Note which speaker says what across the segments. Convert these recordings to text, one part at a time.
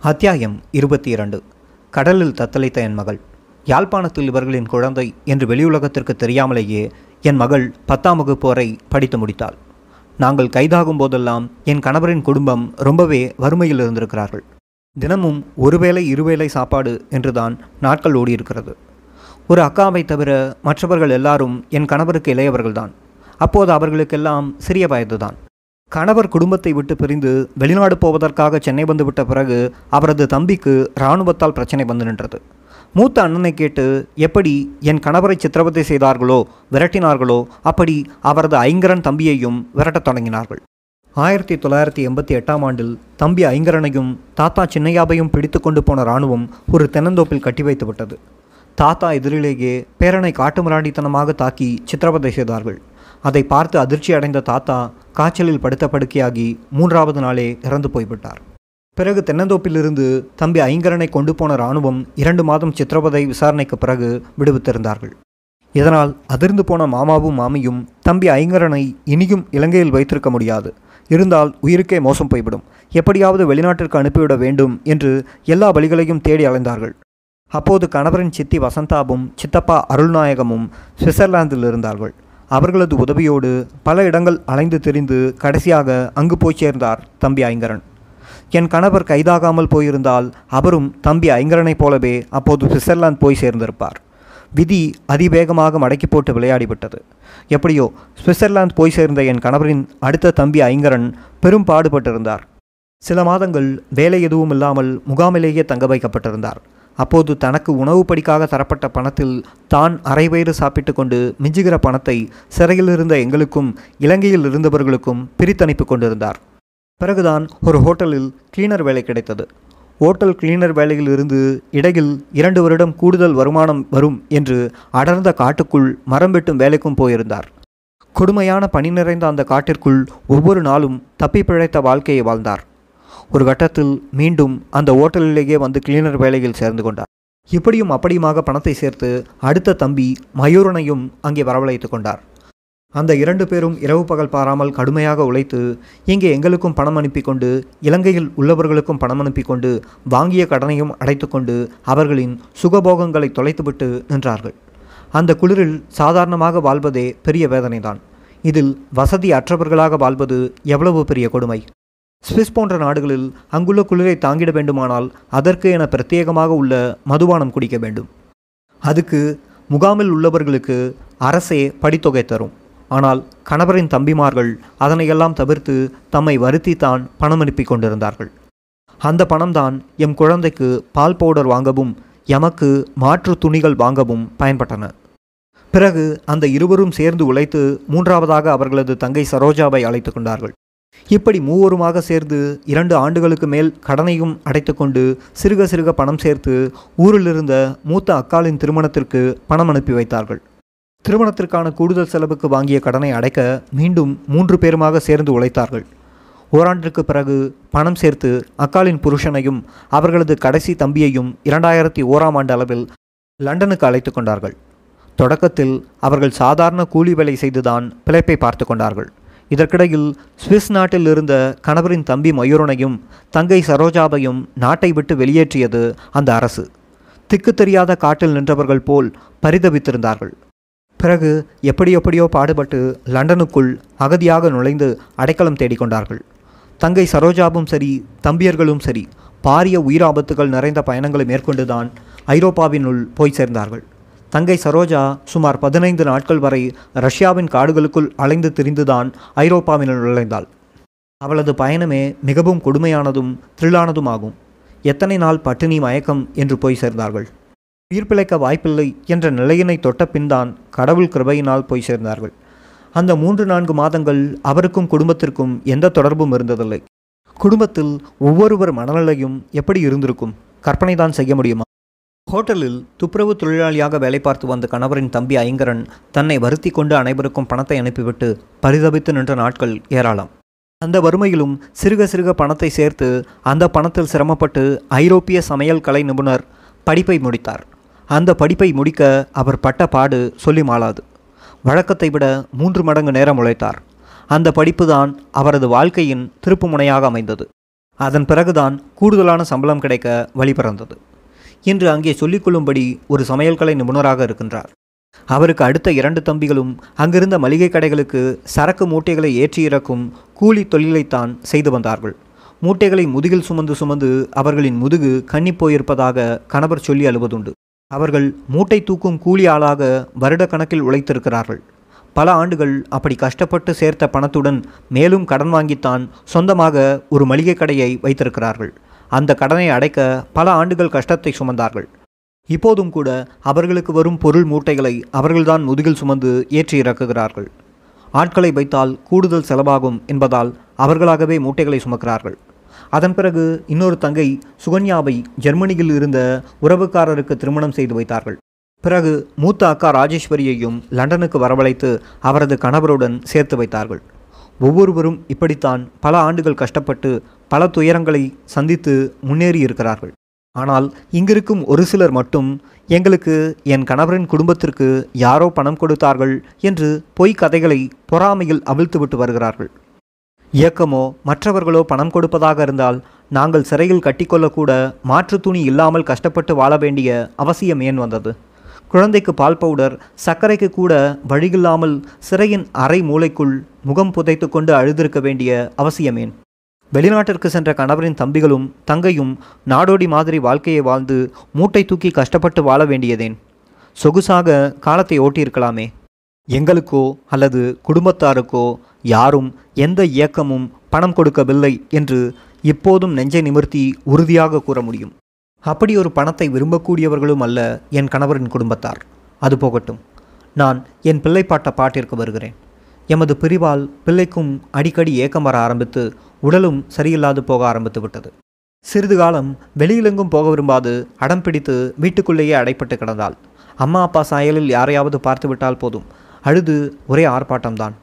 Speaker 1: அத்தியாயம் இருபத்தி இரண்டு கடலில் தத்தளித்த என் மகள். யாழ்ப்பாணத்தில் இவர்களின் குழந்தை என்று வெளியுலகத்திற்கு தெரியாமலேயே என் மகள் பத்தாம் வகுப்பு வரை படித்து முடித்தாள். நாங்கள் கைதாகும் போதெல்லாம் என் கணவரின் குடும்பம் ரொம்பவே வறுமையில் இருந்திருக்கிறார்கள். தினமும் ஒருவேளை இருவேளை சாப்பாடு என்றுதான் நாட்கள் ஓடியிருக்கிறது. ஒரு அக்காவை தவிர மற்றவர்கள் எல்லாரும் என் கணவருக்கு இளையவர்கள்தான். அப்போது அவர்களுக்கெல்லாம் சிறிய வயதுதான். கணவர் குடும்பத்தை விட்டு பிரிந்து வெளிநாடு போவதற்காக சென்னை வந்துவிட்ட பிறகு அவரது தம்பிக்கு இராணுவத்தால் பிரச்சனை வந்து நின்றது. மூத்த அண்ணனை கேட்டு எப்படி என் கணவரை சித்திரவதை செய்தார்களோ விரட்டினார்களோ அப்படி அவரது ஐங்கரன் தம்பியையும் விரட்டத் தொடங்கினார்கள். ஆயிரத்தி தொள்ளாயிரத்தி எண்பத்தி எட்டாம் ஆண்டில் தம்பி ஐங்கரனையும் தாத்தா சின்னையாவையும் பிடித்து கொண்டு போன இராணுவம் ஒரு தென்னந்தோப்பில் கட்டி வைத்து விட்டது. தாத்தா எதிரிலேயே பேரனை காட்டுமிராண்டித்தனமாக தாக்கி சித்திரவதை செய்தார்கள். அதை பார்த்து அதிர்ச்சி அடைந்த தாத்தா காய்ச்சலில் படுத்த படுக்கையாகி மூன்றாவது நாளே இறந்து போய்விட்டார். பிறகு தென்னந்தோப்பிலிருந்து தம்பி ஐங்கரனை கொண்டு போன இராணுவம் இரண்டு மாதம் சித்திரவதை விசாரணைக்கு பிறகு விடுவித்திருந்தார்கள். இதனால் அதிர்ந்து போன மாமாவும் மாமியும் தம்பி ஐங்கரனை இனியும் இலங்கையில் வைத்திருக்க முடியாது. இருந்தால் உயிருக்கே மோசம் போய்விடும். எப்படியாவது வெளிநாட்டிற்கு அனுப்பிவிட வேண்டும் என்று எல்லா வழிகளையும் தேடி அலைந்தார்கள். அப்போது கணவரின் சித்தி வசந்தாவும் சித்தப்பா அருள்நாயகமும் சுவிட்சர்லாந்தில் இருந்தார்கள். அவர்களது உதவியோடு பல இடங்கள் அலைந்து திரிந்து கடைசியாக அங்கு போய் சேர்ந்தார் தம்பி ஐங்கரன். என் கணவர் கைதாகாமல் போயிருந்தால் அவரும் தம்பி ஐங்கரனைப் போலவே அப்போது சுவிட்சர்லாந்து போய் சேர்ந்திருப்பார். விதி அதிவேகமாக மடக்கி போட்டு விளையாடிவிட்டது. எப்படியோ சுவிட்சர்லாந்து போய் சேர்ந்த என் கணவரின் அடுத்த தம்பி ஐங்கரன் பெரும் பாடுபட்டிருந்தார். சில மாதங்கள் வேலை எதுவும் இல்லாமல் முகாமிலேயே தங்க வைக்கப்பட்டிருந்தார். அப்போது தனக்கு உணவு படிக்காக தரப்பட்ட பணத்தில் தான் அரை வயிறு சாப்பிட்டு கொண்டு மிஞ்சுகிற பணத்தை சிறையில் இருந்த எங்களுக்கும் இலங்கையில் இருந்தவர்களுக்கும் பிரித்தனுப்பி கொண்டிருந்தார். பிறகுதான் ஒரு ஹோட்டலில் கிளீனர் வேலை கிடைத்தது. ஓட்டல் கிளீனர் வேலையில் இருந்து இடையில் இரண்டு வருடம் கூடுதல் வருமானம் வரும் என்று அடர்ந்த காட்டுக்குள் மரம் வெட்டும் வேலைக்கும் போயிருந்தார். கொடுமையான பணி நிறைந்த அந்த காட்டிற்குள் ஒவ்வொரு நாளும் தப்பி பிழைத்த வாழ்க்கையை வாழ்ந்தார். ஒரு கட்டத்தில் மீண்டும் அந்த ஓட்டலிலேயே வந்து கிளீனர் வேலையில் சேர்ந்து கொண்டார். இப்படியும் அப்படியுமாக பணத்தை சேர்த்து அடுத்த தம்பி மயூரனையும் அங்கே வரவழைத்து கொண்டார். அந்த இரண்டு பேரும் இரவு பகல் பாராமல் கடுமையாக உழைத்து இங்கே எங்களுக்கும் பணம் அனுப்பி கொண்டு இலங்கையில் உள்ளவர்களுக்கும் பணம் அனுப்பி கொண்டு வாங்கிய கடனையும் அடைத்து கொண்டு அவர்களின் சுகபோகங்களை தொலைத்துவிட்டு நின்றார்கள். அந்த குளிரில் சாதாரணமாக வாழ்வதே பெரிய வேதனைதான். இதில் வசதி அற்றவர்களாக வாழ்வது எவ்வளவு பெரிய கொடுமை? சுவிஸ் போன்ற நாடுகளில் அங்குள்ள குளிரை தாங்கிட வேண்டுமானால் அதற்கு என பிரத்யேகமாக உள்ள மதுபானம் குடிக்க வேண்டும். அதுக்கு முகாமில் உள்ளவர்களுக்கு அரசே படித்தொகை தரும். ஆனால் கணவரின் தம்பிமார்கள் அதனையெல்லாம் தவிர்த்து தம்மை வருத்தித்தான் பணம் அனுப்பி கொண்டிருந்தார்கள். அந்த பணம்தான் எம் குழந்தைக்கு பால் பவுடர் வாங்கவும் எமக்கு மாற்று துணிகள் வாங்கவும் பயன்பட்டன. பிறகு அந்த இருவரும் சேர்ந்து உழைத்து மூன்றாவதாக அவர்களது தங்கை சரோஜாவை அழைத்து கொண்டார்கள். இப்படி மூவருமாக சேர்ந்து இரண்டு ஆண்டுகளுக்கு மேல் கடனையும் அடைத்து கொண்டு சிறுக சிறுக பணம் சேர்த்து ஊரில் இருந்த மூத்த அக்காலின் திருமணத்திற்கு பணம் அனுப்பி வைத்தார்கள். திருமணத்திற்கான கூடுதல் செலவுக்கு வாங்கிய கடனை அடைக்க மீண்டும் மூன்று பேருமாக சேர்ந்து உழைத்தார்கள். ஓராண்டிற்கு பிறகு பணம் சேர்த்து அக்காலின் புருஷனையும் அவர்களது கடைசி தம்பியையும் இரண்டாயிரத்தி ஓராம் ஆண்டு அளவில் லண்டனுக்கு அழைத்து கொண்டார்கள். தொடக்கத்தில் அவர்கள் சாதாரண கூலி வேலை செய்துதான் பிழைப்பை பார்த்து கொண்டார்கள். இதற்கிடையில் சுவிஸ் நாட்டில் இருந்த கணவரின் தம்பி மயூரனையும் தங்கை சரோஜாவையும் நாட்டை விட்டு வெளியேற்றியது அந்த அரசு. திக்கு தெரியாத காட்டில் நின்றவர்கள் போல் பரிதவித்திருந்தார்கள். பிறகு எப்படி எப்படியோ பாடுபட்டு லண்டனுக்குள் அகதியாக நுழைந்து அடைக்கலம் தேடிக்கொண்டார்கள் தங்கை சரோஜாவும் சரி தம்பியர்களும் சரி பாரிய உயிராபத்துகள் நிறைந்த பயணங்களை மேற்கொண்டுதான் ஐரோப்பாவினுள் போய் சேர்ந்தார்கள். தங்கை சரோஜா சுமார் பதினைந்து நாட்கள் வரை ரஷ்யாவின் காடுகளுக்குள் அலைந்து திரிந்துதான் ஐரோப்பாவினுள் நுழைந்தாள். அவளது பயணமே மிகவும் கொடுமையானதும் த்ரில்லானதும் ஆகும். எத்தனை நாள் பட்டினி மயக்கம் என்று போய் சேர்ந்தார்கள். உயிர் பிழைக்க வாய்ப்பில்லை என்ற நிலையினை தொட்ட பின்தான் கடவுள் கிருபையினால் போய் சேர்ந்தார்கள். அந்த மூன்று நான்கு மாதங்கள் அவருக்கும் குடும்பத்திற்கும் எந்த தொடர்பும் இருந்ததில்லை. குடும்பத்தில் ஒவ்வொருவர் மனநிலையும் எப்படி இருந்திருக்கும்? கற்பனை தான் செய்ய முடியுமா? ஹோட்டலில் துப்புரவு தொழிலாளியாக வேலை பார்த்து வந்த கணவரின் தம்பி ஐங்கரன் தன்னை வருத்தி கொண்டு அனைவருக்கும் பணத்தை அனுப்பிவிட்டு பரிதபித்து நின்ற நாட்கள் ஏராளம். அந்த வறுமையிலும் சிறுக சிறுக பணத்தை சேர்த்து அந்த பணத்தில் சிரமப்பட்டு ஐரோப்பிய சமையல் கலை நிபுணர் படிப்பை முடித்தார். அந்த படிப்பை முடிக்க அவர் பட்ட பாடு சொல்லி மாளாது. வழக்கத்தை விட மூன்று மடங்கு நேரம் உழைத்தார். அந்த படிப்புதான் அவரது வாழ்க்கையின் திருப்புமுனையாக அமைந்தது. அதன் பிறகுதான் கூடுதலான சம்பளம் கிடைக்க வழிபிறந்தது என்று அங்கே சொல்லிக்கொள்ளும்படி ஒரு சமையல்கலை நிபுணராக இருக்கின்றார். அவருக்கு அடுத்த இரண்டு தம்பிகளும் அங்கிருந்த மளிகை கடைகளுக்கு சரக்கு மூட்டைகளை ஏற்றி இறக்கும் கூலி தொழிலைத்தான் செய்து வந்தார்கள். மூட்டைகளை முதுகில் சுமந்து சுமந்து அவர்களின் முதுகு கன்னிப் போயிருப்பதாக கணவர் சொல்லி அழுவதுண்டு. அவர்கள் மூட்டை தூக்கும் கூலி ஆளாக வருட கணக்கில் உழைத்திருக்கிறார்கள். பல ஆண்டுகள் அப்படி கஷ்டப்பட்டு சேர்த்த பணத்துடன் மேலும் கடன் வாங்கித்தான் சொந்தமாக ஒரு மளிகை கடையை வைத்திருக்கிறார்கள். அந்த கடனை அடைக்க பல ஆண்டுகள் கஷ்டத்தை சுமந்தார்கள். இப்போதும் கூட அவர்களுக்கு வரும் பொருள் மூட்டைகளை அவர்கள்தான் முதுகில் சுமந்து ஏற்றி இறக்குகிறார்கள். ஆட்களை வைத்தால் கூடுதல் செலவாகும் என்பதால் அவர்களாகவே மூட்டைகளை சுமக்கிறார்கள். அதன் பிறகு இன்னொரு தங்கை சுகன்யாவை ஜெர்மனியில் இருந்த உறவுக்காரருக்கு திருமணம் செய்து வைத்தார்கள். பிறகு மூத்த அக்கா ராஜேஸ்வரியையும் லண்டனுக்கு வரவழைத்து அவரது கணவருடன் சேர்த்து வைத்தார்கள். ஒவ்வொருவரும் இப்படித்தான் பல ஆண்டுகள் கஷ்டப்பட்டு பல துயரங்களை சந்தித்து முன்னேறி இருக்கிறார்கள். ஆனால் இங்கிருக்கும் ஒரு சிலர் மட்டும் எங்களுக்கு என் கணவரின் குடும்பத்திற்கு யாரோ பணம் கொடுத்தார்கள் என்று பொய் கதைகளை பொறாமையில் அவிழ்த்துவிட்டு வருகிறார்கள். இயக்கமோ மற்றவர்களோ பணம் கொடுப்பதாக இருந்தால் நாங்கள் சிறையில் கட்டிக்கொள்ளக்கூட மாற்று துணி இல்லாமல் கஷ்டப்பட்டு வாழ வேண்டிய அவசியம் ஏன் வந்தது? குழந்தைக்கு பால் பவுடர் சர்க்கரைக்கு கூட வழியில்லாமல் சிறையின் அரை மூலைக்குள் முகம் புதைத்து கொண்டு அழுதிருக்க வேண்டிய அவசியமேன் வெளிநாட்டிற்கு சென்ற கணவரின் தம்பிகளும் தங்கையும் நாடோடி மாதிரி வாழ்க்கையை வாழ்ந்து மூட்டை தூக்கி கஷ்டப்பட்டு வாழ வேண்டியதேன். சொகுசாக காலத்தை ஓட்டியிருக்கலாமே. எங்களுக்கோ அல்லது குடும்பத்தாருக்கோ யாரும் எந்த இயக்கமும் பணம் கொடுக்கவில்லை என்று இப்போதும் நெஞ்சை நிமிர்த்தி உறுதியாக கூற முடியும். அப்படி ஒரு பணத்தை விரும்பக்கூடியவர்களும் அல்ல என் கணவரின் குடும்பத்தார். அது போகட்டும். நான் என் பிள்ளைப்பாட்ட பாட்டிற்கு வருகிறேன். எமது பிரிவால் பிள்ளைக்கும் அடிக்கடி ஏக்கம் வர ஆரம்பித்து உடலும் சரியில்லாது போக ஆரம்பித்து விட்டது. சிறிது காலம் வெளியிலெங்கும் போக விரும்பாது அடம் பிடித்து வீட்டுக்குள்ளேயே அடைப்பட்டு கிடந்தாள். அம்மா அப்பா சாயலில் யாரையாவது பார்த்து விட்டால் போதும். அழுது ஒரே ஆர்ப்பாட்டம்தான்.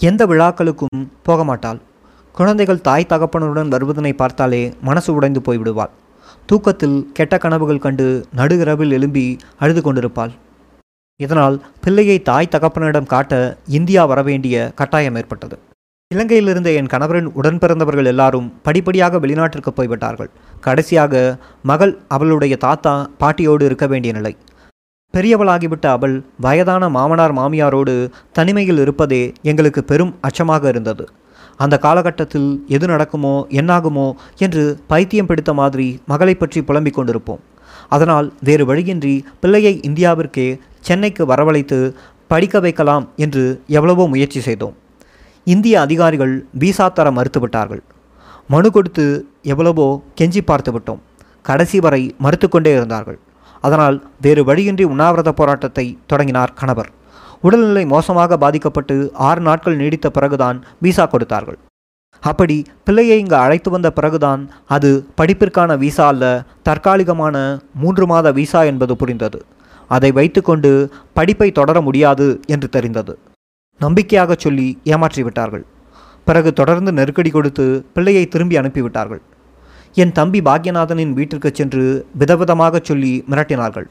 Speaker 1: எந்த விழாக்களுக்கும் போக மாட்டாள். குழந்தைகள் தாய் தகப்பனுடன் வருவதனை பார்த்தாலே மனசு உடைந்து போய்விடுவாள். தூக்கத்தில் கெட்ட கனவுகள் கண்டு நடுகிரவில் எழும்பி அழுது கொண்டிருப்பாள். இதனால் பிள்ளையை தாய் தகப்பனிடம் காட்ட இந்தியா வரவேண்டிய கட்டாயம் ஏற்பட்டது. இலங்கையில் இருந்த என் கணவரின் உடன் பிறந்தவர்கள் எல்லாரும் படிப்படியாக வெளிநாட்டிற்கு போய்விட்டார்கள். கடைசியாக மகள் அவளுடைய தாத்தா பாட்டியோடு இருக்க வேண்டிய நிலை. பெரியவளாகிவிட்ட அவள் வயதான மாமனார் மாமியாரோடு தனிமையில் இருப்பதே எங்களுக்கு பெரும் அச்சமாக இருந்தது. அந்த காலகட்டத்தில் எது நடக்குமோ என்னாகுமோ என்று பைத்தியம் பிடித்த மாதிரி மகளை பற்றி புலம்பிக் கொண்டிருப்போம். அதனால் வேறு வழியின்றி பிள்ளையை இந்தியாவிற்கே சென்னைக்கு வரவழைத்து படிக்க வைக்கலாம் என்று எவ்வளவோ முயற்சி செய்தோம். இந்திய அதிகாரிகள் விசா தர மறுத்துவிட்டார்கள் மனு கொடுத்து எவ்வளவோ கெஞ்சி பார்த்து விட்டோம். கடைசி வரை மறுத்துக்கொண்டே இருந்தார்கள். அதனால் வேறு வழியின்றி உண்ணாவிரத போராட்டத்தை தொடங்கினார் கணவர். உடல்நிலை மோசமாக பாதிக்கப்பட்டு ஆறு நாட்கள் நீடித்த பிறகுதான் விசா கொடுத்தார்கள். அப்படி பிள்ளையை இங்கு அழைத்து வந்த பிறகுதான் அது படிப்பிற்கான விசா அல்ல தற்காலிகமான மூன்று மாத விசா என்பது புரிந்தது. அதை வைத்துக்கொண்டு படிப்பை தொடர முடியாது என்று தெரிந்தது. நம்பிக்கையாக சொல்லி ஏமாற்றி விட்டார்கள். பிறகு தொடர்ந்து நெருக்கடி கொடுத்து பிள்ளையை திரும்பி அனுப்பிவிட்டார்கள் என் தம்பி பாக்யநாதனின் வீட்டிற்கு சென்று விதவிதமாக சொல்லி மிரட்டினார்கள்.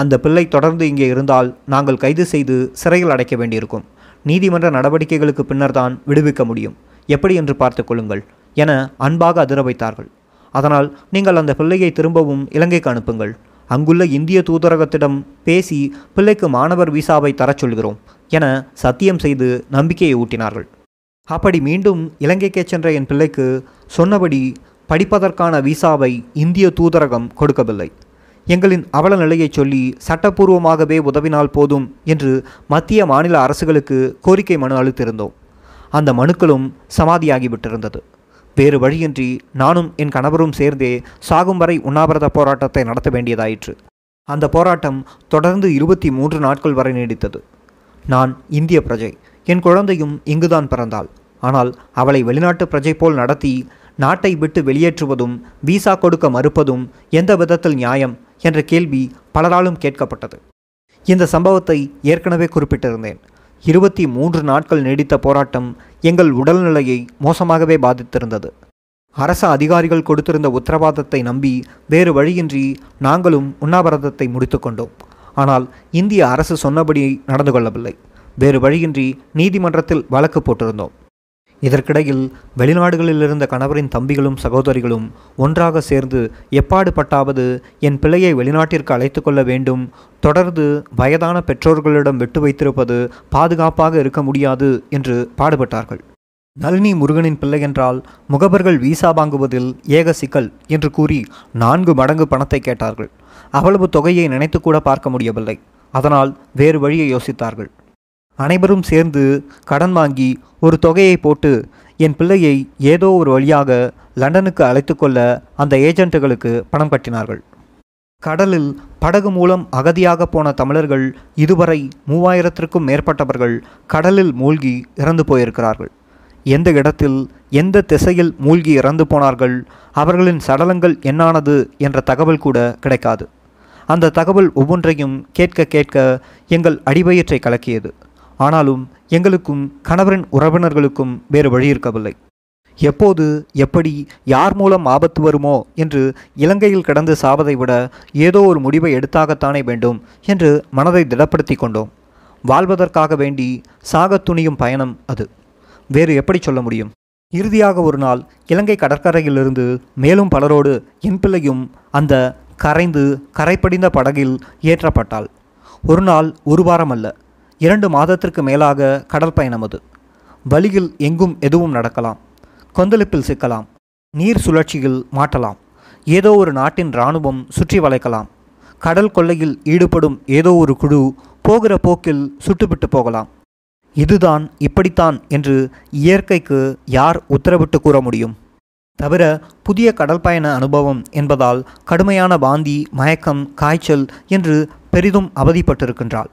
Speaker 1: அந்த பிள்ளை தொடர்ந்து இங்கே இருந்தால் நாங்கள் கைது செய்து சிறையில் அடைக்க வேண்டியிருக்கும். நீதிமன்ற நடவடிக்கைகளுக்கு பின்னர்தான் விடுவிக்க முடியும். எப்படி என்று பார்த்து கொள்ளுங்கள் என அன்பாக அதிர வைத்தார்கள். அதனால் நீங்கள் அந்த பிள்ளையை திரும்பவும் இலங்கைக்கு அனுப்புங்கள். அங்குள்ள இந்திய தூதரகத்திடம் பேசி பிள்ளைக்கு மாணவர் விசாவை தரச் சொல்கிறோம் என சத்தியம் செய்து நம்பிக்கையை ஊட்டினார்கள். அப்படி மீண்டும் இலங்கைக்கே சென்ற என் பிள்ளைக்கு சொன்னபடி படிப்பதற்கான விசாவை இந்திய தூதரகம் கொடுக்கவில்லை. எங்களின் அவல நிலையை சொல்லி சட்டப்பூர்வமாகவே உதவினால் போதும் என்று மத்திய மாநில அரசுகளுக்கு கோரிக்கை மனு அளித்திருந்தோம். அந்த மனுக்களும் சமாதியாகிவிட்டிருந்தது. வேறு வழியின்றி நானும் என் கணவரும் சேர்ந்தே சாகும் வரை உண்ணாவிரத போராட்டத்தை நடத்த வேண்டியதாயிற்று. அந்த போராட்டம் தொடர்ந்து இருபத்தி மூன்று நாட்கள் வரை நீடித்தது. நான் இந்திய பிரஜை. என் குழந்தையும் இங்குதான் பிறந்தாள். ஆனால் அவளை வெளிநாட்டு பிரஜை போல் நடத்தி நாட்டை விட்டு வெளியேற்றுவதும் விசா கொடுக்க மறுப்பதும் எந்த விதத்தில் நியாயம்? என்ற கேள்வி பலராலும் கேட்கப்பட்டது. இந்த சம்பவத்தை ஏற்கனவே குறிப்பிட்டிருந்தேன். இருபத்தி மூன்று நாட்கள் நீடித்த போராட்டம் எங்கள் உடல்நிலையை மோசமாகவே பாதித்திருந்தது. அரச அதிகாரிகள் கொடுத்திருந்த உத்தரவாதத்தை நம்பி வேறு வழியின்றி நாங்களும் உண்ணாவிரதத்தை முடித்துக்கொண்டோம் ஆனால் இந்திய அரசு சொன்னபடி நடந்து கொள்ளவில்லை. வேறு வழியின்றி நீதிமன்றத்தில் வழக்கு போட்டிருந்தோம். இதற்கிடையில் வெளிநாடுகளில் இருந்த கணவரின் தம்பிகளும் சகோதரிகளும் ஒன்றாக சேர்ந்து எப்பாடு பட்டாவது என் பிள்ளையை வெளிநாட்டிற்கு அழைத்து கொள்ள வேண்டும். தொடர்ந்து வயதான பெற்றோர்களிடம் விட்டு வைத்திருப்பது பாதுகாப்பாக இருக்க முடியாது என்று பாடுபட்டார்கள். நளினி முருகனின் பிள்ளை என்றால் முகவர்கள் வீசா வாங்குவதில் ஏக சிக்கல் என்று கூறி நான்கு மடங்கு பணத்தை கேட்டார்கள். அவ்வளவு தொகையை நினைத்துக்கூட பார்க்க முடியவில்லை. அதனால் வேறு வழியை யோசித்தார்கள். அனைவரும் சேர்ந்து கடன் வாங்கி ஒரு தொகையை போட்டு என் பிள்ளையை ஏதோ ஒரு வழியாக லண்டனுக்கு அழைத்து கொள்ள அந்த ஏஜென்ட்டுகளுக்கு பணம் கட்டினார்கள். கடலில் படகு மூலம் அகதியாக போன தமிழர்கள் இதுவரை மூவாயிரத்திற்கும் மேற்பட்டவர்கள் கடலில் மூழ்கி இறந்து போயிருக்கிறார்கள். எந்த இடத்தில் எந்த திசையில் மூழ்கி இறந்து போனார்கள் அவர்களின் சடலங்கள் என்னானது என்ற தகவல் கூட கிடைக்காது. அந்த தகவல் ஒவ்வொன்றையும் கேட்க கேட்க எங்கள் அடிவயிற்றை கலக்கியது. ஆனாலும் எங்களுக்கும் கணவரின் உறவினர்களுக்கும் வேறு வழி இருக்கவில்லை. எப்போது எப்படி யார் மூலம் ஆபத்து வருமோ என்று இலங்கையில் கடந்து சாவதை விட ஏதோ ஒரு முடிவை எடுத்தாகத்தானே வேண்டும் என்று மனதை திடப்படுத்தி கொண்டோம். வாழ்வதற்காக வேண்டி சாகத் துணியும் பயணம் அது. வேறு எப்படி சொல்ல முடியும்? இறுதியாக ஒரு நாள் இலங்கை கடற்கரையிலிருந்து மேலும் பலரோடு என் பிள்ளையும் அந்த கரைந்து கரைப்படிந்த படகில் ஏற்றப்பட்டாள். ஒரு நாள் ஒரு வாரம் அல்ல இரண்டு மாதத்திற்கு மேலாக கடல் பயணம் அது. வழியில் எங்கும் எதுவும் நடக்கலாம். கொந்தளிப்பில் சிக்கலாம். நீர் சுழற்சியில் மாட்டலாம். ஏதோ ஒரு நாட்டின் இராணுவம் சுற்றி வளைக்கலாம். கடல் கொள்ளையில் ஈடுபடும் ஏதோ ஒரு குழு போகிற போக்கில் சுட்டுவிட்டு போகலாம். இதுதான் இப்படித்தான் என்று இயற்கைக்கு யார் உத்தரவிட்டு கூற முடியும்? தவிர புதிய கடல் பயண அனுபவம் என்பதால் கடுமையான வாந்தி மயக்கம் காய்ச்சல் என்று பெரிதும் அவதிப்பட்டிருக்கின்றாள்.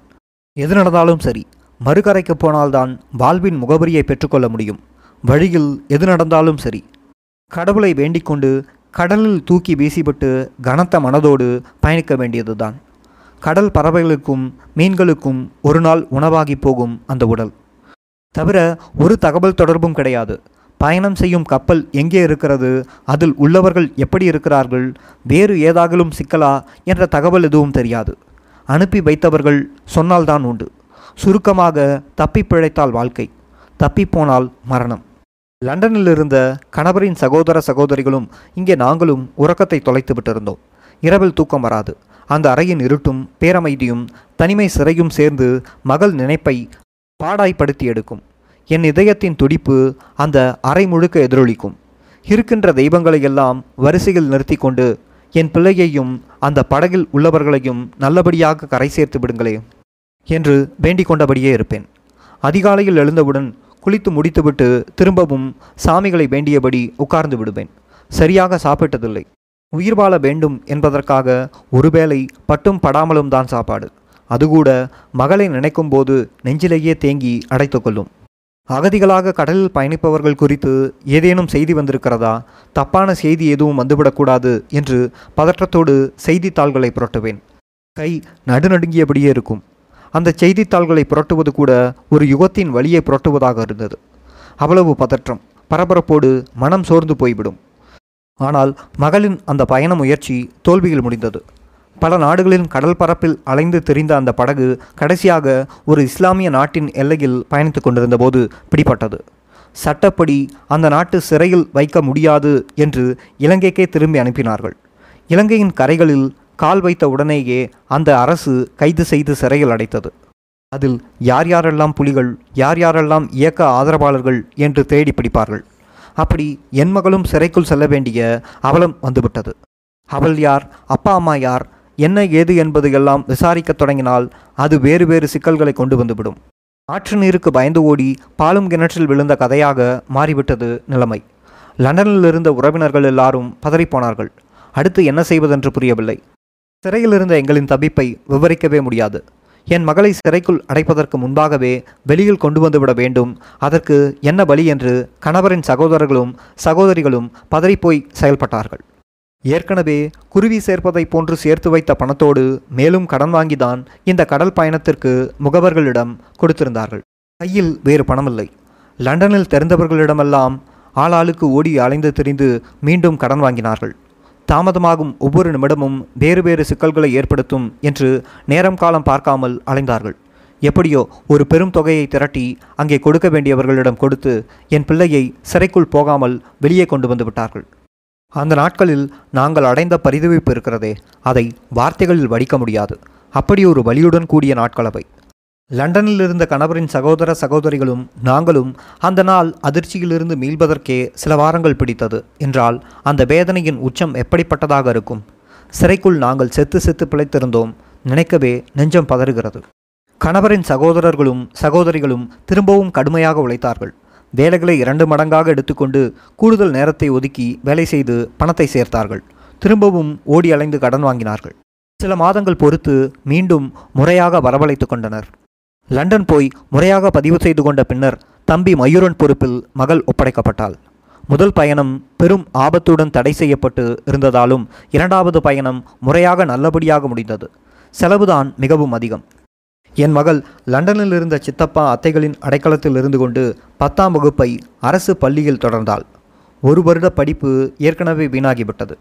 Speaker 1: எது நடந்தாலும் சரி மறுகரைக்கு போனால்தான் வாழ்வின் முகவரியை பெற்றுக்கொள்ள முடியும். வழியில் எது நடந்தாலும் சரி. கடவுளை வேண்டிக்கொண்டு கடலில் தூக்கி வீசிவிட்டு கனத்த மனதோடு பயணிக்க வேண்டியதுதான். கடல் பறவைகளுக்கும் மீன்களுக்கும் ஒரு நாள் உணவாகி போகும் அந்த உடல். தவிர ஒரு தகவல் தொடர்பும் கிடையாது. பயணம் செய்யும் கப்பல் எங்கே இருக்கிறது அதில் உள்ளவர்கள் எப்படி இருக்கிறார்கள் வேறு ஏதாகலும் சிக்கலா என்ற தகவல் எதுவும் தெரியாது. அனுப்பி வைத்தவர்கள் சொன்னால்தான் உண்டு. சுருக்கமாக தப்பி பிழைத்தால் வாழ்க்கை தப்பிப்போனால் மரணம். லண்டனில் இருந்த கணவரின் சகோதர சகோதரிகளும் இங்கே நாங்களும் உறக்கத்தை தொலைத்து விட்டிருந்தோம். இரவில் தூக்கம் வராது. அந்த அறையின் இருட்டும் பேரமைதியும் தனிமை சிறையும் சேர்ந்து மகள் நினைப்பை பாடாய்ப்படுத்தி எடுக்கும். என் இதயத்தின் துடிப்பு அந்த அறை முழுக்க எதிரொலிக்கும். இருக்கின்ற தெய்வங்களை எல்லாம் வரிசையில் நிறுத்தி கொண்டு என் பிள்ளையையும் அந்த படகில் உள்ளவர்களையும் நல்லபடியாக கரை சேர்த்து விடுங்களே என்று வேண்டிக் கொண்டபடியே இருப்பேன். அதிகாலையில் எழுந்தவுடன் குளித்து முடித்துவிட்டு திரும்பவும் சாமிகளை வேண்டியபடி உட்கார்ந்து விடுவேன். சரியாக சாப்பிட்டதில்லை. உயிர் வாழ வேண்டும் என்பதற்காக ஒருவேளை பட்டும் படாமலும் தான் சாப்பாடு. அதுகூட மகளை நினைக்கும் போது நெஞ்சிலேயே தேங்கி அடைத்துக்கொள்ளும் அகதிகளாக கடலில் பயணிப்பவர்கள் குறித்து ஏதேனும் செய்தி வந்திருக்கிறதா? தப்பான செய்தி எதுவும் வந்துவிடக்கூடாது என்று பதற்றத்தோடு செய்தித்தாள்களை புரட்டுவேன். கை நடுநடுங்கியபடியே இருக்கும். அந்த செய்தித்தாள்களை புரட்டுவது கூட ஒரு யுகத்தின் வழியை புரட்டுவதாக இருந்தது. அவ்வளவு பதற்றம். பரபரப்போடு மனம் சோர்ந்து போய்விடும். ஆனால் மகளின் அந்த பயண முயற்சி தோல்வியில் முடிந்தது. பல நாடுகளின் கடல் பரப்பில் அலைந்து திரிந்த அந்த படகு கடைசியாக ஒரு இஸ்லாமிய நாட்டின் எல்லையில் பயணித்து கொண்டிருந்த போது பிடிபட்டது. சட்டப்படி அந்த நாட்டு சிறையில் வைக்க முடியாது என்று இலங்கைக்கே திரும்பி அனுப்பினார்கள். இலங்கையின் கரைகளில் கால் வைத்த உடனேயே அந்த அரசு கைது செய்து சிறையில் அடைத்தது. அதில் யார் யாரெல்லாம் புலிகள் யார் யாரெல்லாம் இயக்க ஆதரவாளர்கள் என்று தேடி பிடிப்பார்கள். அப்படி என் மகளும் சிறைக்குள் செல்ல வேண்டிய அவலம் வந்துவிட்டது. அவள் யார் அப்பா அம்மா யார் என்ன ஏது என்பது எல்லாம் விசாரிக்கத் தொடங்கினால் அது வேறு வேறு சிக்கல்களை கொண்டு வந்துவிடும். ஆற்று நீருக்கு பயந்து ஓடி பாலும் கிணற்றில் விழுந்த கதையாக மாறிவிட்டது நிலைமை. லண்டனில் இருந்த உறவினர்கள் எல்லாரும் பதறிப்போனார்கள். அடுத்து என்ன செய்வதென்று புரியவில்லை. சிறையில் இருந்த எங்களின் தவிப்பை விவரிக்கவே முடியாது. என் மகளை சிறைக்குள் அடைப்பதற்கு முன்பாகவே வெளியில் கொண்டு வந்துவிட வேண்டும். அதற்கு என்ன வழி என்று கணவரின் சகோதரர்களும் சகோதரிகளும் பதறிப்போய் செயல்பட்டார்கள். ஏற்கனவே குருவி சேர்ப்பதைப் போன்று சேர்த்து வைத்த பணத்தோடு மேலும் கடன் வாங்கிதான் இந்த கடல் பயணத்திற்கு முகவர்களிடம் கொடுத்திருந்தார்கள். கையில் வேறு பணமில்லை. லண்டனில் தெரிந்தவர்களிடமெல்லாம் ஆளாளுக்கு ஓடி அலைந்து திரிந்து மீண்டும் கடன் வாங்கினார்கள். தாமதமாகும் ஒவ்வொரு நிமிடமும் வேறு வேறு சிக்கல்களை ஏற்படுத்தும் என்று நேரம் காலம் பார்க்காமல் அலைந்தார்கள். எப்படியோ ஒரு பெரும் தொகையை திரட்டி அங்கே கொடுக்க வேண்டியவர்களிடம் கொடுத்து என் பிள்ளையை சிறைக்குள் போகாமல் வெளியே கொண்டு வந்து விட்டார்கள். அந்த நாட்களில் நாங்கள் அடைந்த பரிதவிப்பு இருக்கிறதே அதை வார்த்தைகளில் வடிக்க முடியாது. அப்படி ஒரு வலியுடன் கூடிய நாட்களவை. லண்டனில் இருந்த கணவரின் சகோதர சகோதரிகளும் நாங்களும் அந்த நாள் அதிர்ச்சியிலிருந்து மீள்வதற்கே சில வாரங்கள் பிடித்தது. என்றால் அந்த வேதனையின் உச்சம் எப்படிப்பட்டதாக இருக்கும்? சிறைக்குள் நாங்கள் செத்து செத்து பிழைத்திருந்தோம். நினைக்கவே நெஞ்சம் பதறுகிறது. கணவரின் சகோதரர்களும் சகோதரிகளும் திரும்பவும் கடுமையாக உழைத்தார்கள். வேலைகளை இரண்டு மடங்காக எடுத்துக்கொண்டு கூடுதல் நேரத்தை ஒதுக்கி வேலை செய்து பணத்தை சேர்த்தார்கள். திரும்பவும் ஓடி அலைந்து கடன் வாங்கினார்கள். சில மாதங்கள் பொறுத்து மீண்டும் முறையாக வரவழைத்து கொண்டனர். லண்டன் போய் முறையாக பதிவு செய்து கொண்ட பின்னர் தம்பி மயூரன் பொறுப்பில் மகள் ஒப்படைக்கப்பட்டாள். முதல் பயணம் பெரும் ஆபத்துடன் தடை செய்யப்பட்டு இருந்ததாலும் இரண்டாவது பயணம் முறையாக நல்லபடியாக முடிந்தது. செலவுதான் மிகவும் அதிகம். என் மகள் லண்டனில் இருந்த சித்தப்பா அத்தைகளின் அடைக்கலத்தில் இருந்து கொண்டு பத்தாம் வகுப்பை அரசு பள்ளியில் தொடர்ந்தாள். ஒரு வருட படிப்பு ஏற்கனவே வீணாகிவிட்டது.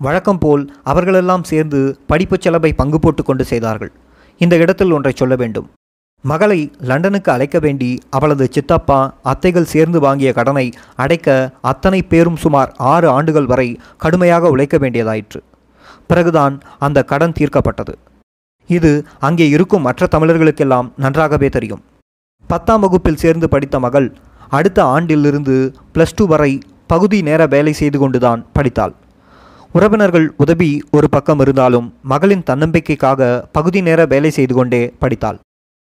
Speaker 1: வழக்கம் போல் அவர்களெல்லாம் சேர்ந்து படிப்புச் செலவை பங்கு போட்டு கொண்டு செய்தார்கள். இந்த இடத்தில் ஒன்றை சொல்ல வேண்டும். மகளை லண்டனுக்கு அழைக்க வேண்டி அவளது சித்தப்பா அத்தைகள் சேர்ந்து வாங்கிய கடனை அடைக்க அத்தனை பேரும் சுமார் ஆறு ஆண்டுகள் வரை கடுமையாக உழைக்க வேண்டியதாயிற்று. பிறகுதான் அந்த கடன் தீர்க்கப்பட்டது. இது அங்கே இருக்கும் மற்ற தமிழர்களுக்கெல்லாம் நன்றாகவே தெரியும். பத்தாம் வகுப்பில் சேர்ந்து படித்த மகள் அடுத்த ஆண்டிலிருந்து ப்ளஸ் டூ வரை பகுதி நேர வேலை செய்து கொண்டுதான் படித்தாள். உறவினர்கள் உதவி ஒரு பக்கம் இருந்தாலும் மகளின் தன்னம்பிக்கைக்காக பகுதி நேர வேலை செய்து கொண்டே படித்தாள்.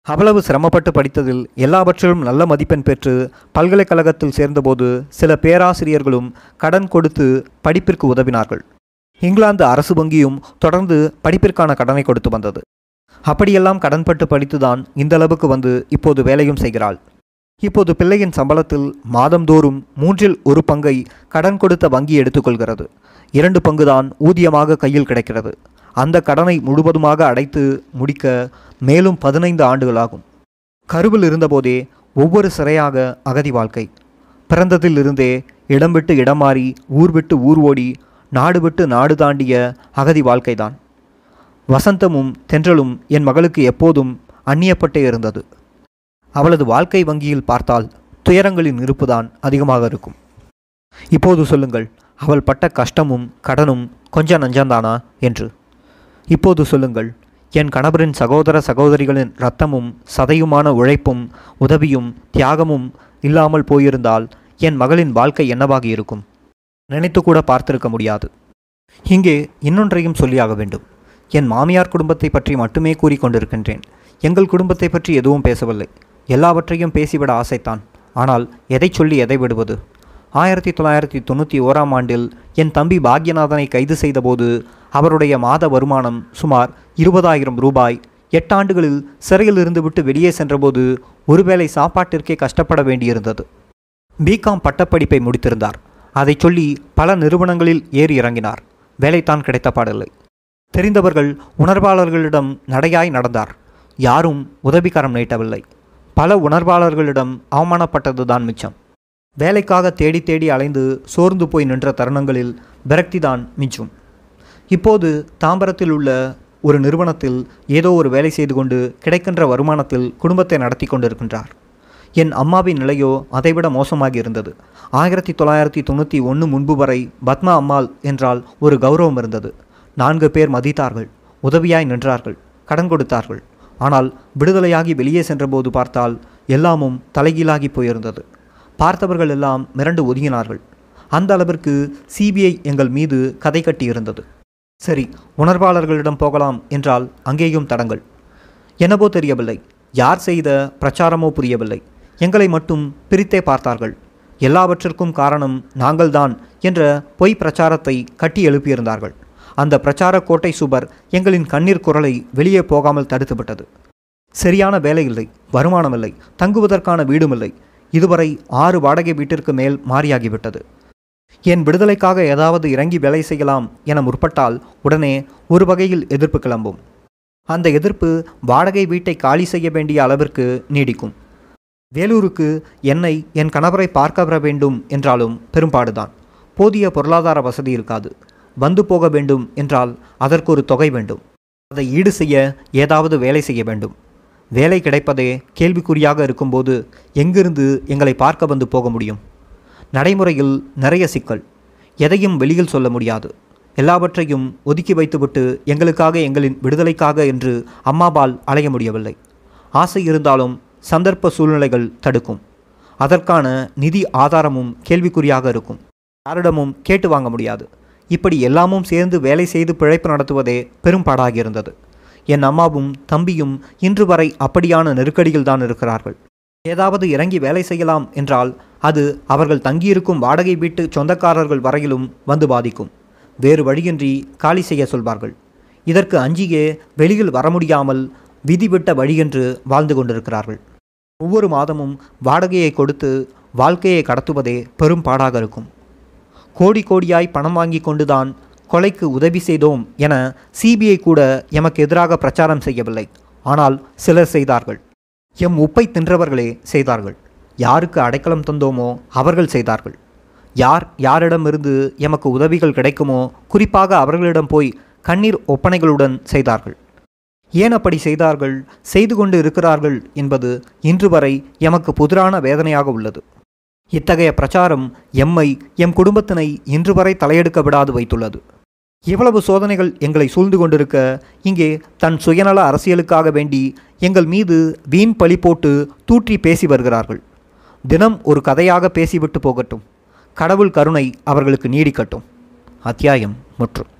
Speaker 1: அவ்வளவு சிரமப்பட்டு படித்ததில் எல்லாவற்றிலும் நல்ல மதிப்பெண் பெற்று பல்கலைக்கழகத்தில் சேர்ந்தபோது சில பேராசிரியர்களும் கடன் கொடுத்து படிப்பிற்கு உதவினார்கள். இங்கிலாந்து அரசு வங்கியும் தொடர்ந்து படிப்பிற்கான கடனை கொடுத்து வந்தது. அப்படியெல்லாம் கடன்பட்டு படித்துதான் இந்த அளவுக்கு வந்து இப்போது வேலையும் செய்கிறாள். இப்போது பிள்ளையின் சம்பளத்தில் மாதந்தோறும் மூன்றில் ஒரு பங்கை கடன் கொடுத்த வங்கி எடுத்துக்கொள்கிறது. இரண்டு பங்குதான் ஊதியமாக கையில் கிடைக்கிறது. அந்த கடனை முழுவதுமாக அடைத்து முடிக்க மேலும் பதினைந்து ஆண்டுகளாகும். கருவில் இருந்தபோதே ஒவ்வொரு சிறையாக அகதி வாழ்க்கை. பிறந்ததில் இருந்தே இடம் விட்டு இடம் மாறி ஊர் விட்டு ஊர் ஓடி நாடு விட்டு நாடு தாண்டிய அகதி வாழ்க்கைதான். வசந்தமும் தென்றலும் என் மகளுக்கு எப்போதும் அந்நியப்பட்டே இருந்தது. அவளது வாழ்க்கை வங்கியில் பார்த்தால் துயரங்களின் இருப்புதான் அதிகமாக இருக்கும். இப்போது சொல்லுங்கள் அவள் பட்ட கஷ்டமும் கடனும் கொஞ்சம் நஞ்சந்தானா என்று. இப்போது சொல்லுங்கள் என் கணவரின் சகோதர சகோதரிகளின் இரத்தமும் சதையுமான உழைப்பும் உதவியும் தியாகமும் இல்லாமல் போயிருந்தால் என் மகளின் வாழ்க்கை என்னவாக இருக்கும் நினைத்து கூட பார்த்திருக்க முடியாது. இங்கே இன்னொன்றையும் சொல்லியாக வேண்டும். என் மாமியார் குடும்பத்தை பற்றி மட்டுமே கூறிக்கொண்டிருக்கின்றேன். எங்கள் குடும்பத்தை பற்றி எதுவும் பேசவில்லை. எல்லாவற்றையும் பேசிவிட ஆசைத்தான். ஆனால் எதை சொல்லி எதை விடுவது? ஆயிரத்தி தொள்ளாயிரத்தி தொண்ணூற்றி ஓராம் ஆண்டில் என் தம்பி பாக்யநாதனை கைது செய்தபோது அவருடைய மாத வருமானம் சுமார் இருபதாயிரம் ரூபாய். எட்டாண்டுகளில் சிறையில் இருந்துவிட்டு வெளியே சென்றபோது ஒருவேளை சாப்பாட்டிற்கே கஷ்டப்பட வேண்டியிருந்தது. பிகாம் பட்டப்படிப்பை முடித்திருந்தார். அதை சொல்லி பல நிறுவனங்களில் ஏறி இறங்கினார். வேலைத்தான் கிடைத்த பாடில்லை. தெரிந்தவர்கள் உணர்வாளர்களிடம் நடையாய் நடந்தார். யாரும் உதவிகரம் நீட்டவில்லை. பல உணர்வாளர்களிடம் அவமானப்பட்டதுதான் மிச்சம். வேலைக்காக தேடி தேடி அலைந்து சோர்ந்து போய் நின்ற தருணங்களில் விரக்திதான் மிஞ்சும். இப்போது தாம்பரத்தில் உள்ள ஒரு நிறுவனத்தில் ஏதோ ஒரு வேலை செய்து கொண்டு கிடைக்கின்ற வருமானத்தில் குடும்பத்தை நடத்தி கொண்டிருக்கின்றார். என் அம்மாவின் நிலையோ அதைவிட மோசமாகி இருந்தது. ஆயிரத்தி தொள்ளாயிரத்தி தொண்ணூற்றி ஒன்று முன்பு வரை பத்மா அம்மாள் என்றால் ஒரு கௌரவம் இருந்தது. நான்கு பேர் மதித்தார்கள் உதவியாய் நின்றார்கள் கடன் கொடுத்தார்கள். ஆனால் விடுதலையாகி வெளியே சென்றபோது பார்த்தால் எல்லாமும் தலைகீழாகி போயிருந்தது. பார்த்தவர்கள் எல்லாம் மிரண்டு ஒதுங்கினார்கள். அந்த அளவிற்கு சிபிஐ எங்கள் மீது கதை கட்டியிருந்தது. சரி உணர்வாளர்களிடம் போகலாம் என்றால் அங்கேயும் தடங்கள். என்னவோ தெரியவில்லை. யார் செய்த பிரச்சாரமோ புரியவில்லை. எங்களை மட்டும் பிரித்தே பார்த்தார்கள். எல்லாவற்றிற்கும் காரணம் நாங்கள்தான் என்ற பொய் பிரச்சாரத்தை கட்டி எழுப்பியிருந்தார்கள். அந்த பிரச்சார கோட்டை சுவர் எங்களின் கண்ணீர் குரலை வெளியே போகாமல் தடுத்துவிட்டது. சரியான வேலை இல்லை வருமானம் இல்லை தங்குவதற்கான வீடுமில்லை. இதுவரை ஆறு வாடகை வீட்டிற்கு மேல் மாறியாகிவிட்டது. என் விடுதலைக்காக ஏதாவது இறங்கி வேலை செய்யலாம் என முற்பட்டால் உடனே ஒரு வகையில் எதிர்ப்பு கிளம்பும். அந்த எதிர்ப்பு வாடகை வீட்டை காலி செய்ய வேண்டிய அளவிற்கு நீடிக்கும். வேலூருக்கு என்னை என் கணவரை பார்க்க வர வேண்டும் என்றாலும் பெரும்பாடுதான். போதிய பொருளாதார வசதி இருக்காது. வந்து போக வேண்டும் என்றால் அதற்கு ஒரு தொகை வேண்டும். அதை ஈடு செய்ய ஏதாவது வேலை செய்ய வேண்டும். வேலை கிடைப்பதே கேள்விக்குறியாக இருக்கும்போது எங்கிருந்து எங்களை பார்க்க வந்து போக முடியும்? நடைமுறையில் நிறைய சிக்கல். எதையும் வெளியில் சொல்ல முடியாது. எல்லாவற்றையும் ஒதுக்கி வைத்துவிட்டு எங்களுக்காக எங்களின் விடுதலைக்காக என்று அம்மாபால் அலைய முடியவில்லை. ஆசை இருந்தாலும் சந்தர்ப்ப சூழ்நிலைகள் தடுக்கும். அதற்கான நிதி ஆதாரமும் கேள்விக்குறியாக இருக்கும். யாரிடமும் கேட்டு வாங்க முடியாது. இப்படி எல்லாமும் சேர்ந்து வேலை செய்து பிழைப்பு நடத்துவதே பெரும்பாடாக இருந்தது. என் அம்மாவும் தம்பியும் இன்று வரை அப்படியான நெருக்கடியில் தான் இருக்கிறார்கள். ஏதாவது இறங்கி வேலை செய்யலாம் என்றால் அது அவர்கள் தங்கியிருக்கும் வாடகை வீட்டு சொந்தக்காரர்கள் வரையிலும் வந்து பாதிக்கும். வேறு வழியின்றி காலி செய்ய சொல்வார்கள். இதற்கு அஞ்சியே வெளியில் வர முடியாமல் விதிவிட்ட வழியென்று வாழ்ந்து கொண்டிருக்கிறார்கள். ஒவ்வொரு மாதமும் வாடகையை கொடுத்து வாழ்க்கையை கடத்துவதே பெரும் பாடாக இருக்கும். கோடி கோடியாய் பணம் வாங்கி கொண்டுதான் கொலைக்கு உதவி செய்தோம் என சிபிஐ கூட எமக்கு எதிராக பிரச்சாரம் செய்யவில்லை. ஆனால் சிலர் செய்தார்கள். எம் உப்பை தின்றவர்களே செய்தார்கள். யாருக்கு அடைக்கலம் தந்தோமோ அவர்கள் செய்தார்கள். யார் யாரிடமிருந்து எமக்கு உதவிகள் கிடைக்குமோ குறிப்பாக அவர்களிடம் போய் கண்ணீர் ஒப்பனைகளுடன் செய்தார்கள். ஏன் அப்படி செய்தார்கள்? செய்து கொண்டு இருக்கிறார்கள் என்பது இன்று வரை எமக்கு புதிரான வேதனையாக உள்ளது. இத்தகைய பிரச்சாரம் எம்மை எம் குடும்பத்தினை இன்று வரை தலையெடுக்க விடாது வைத்துள்ளது. இவ்வளவு சோதனைகள் எங்களை சூழ்ந்து கொண்டிருக்க இங்கே தன் சுயநல அரசியலுக்காக வேண்டி எங்கள் மீது வீண் பழி போட்டு தூற்றி பேசி வருகிறார்கள். தினம் ஒரு கதையாக பேசிவிட்டு போகட்டும். கடவுள் கருணை அவர்களுக்கு நீடிக்கட்டும். அத்தியாயம் முற்றும்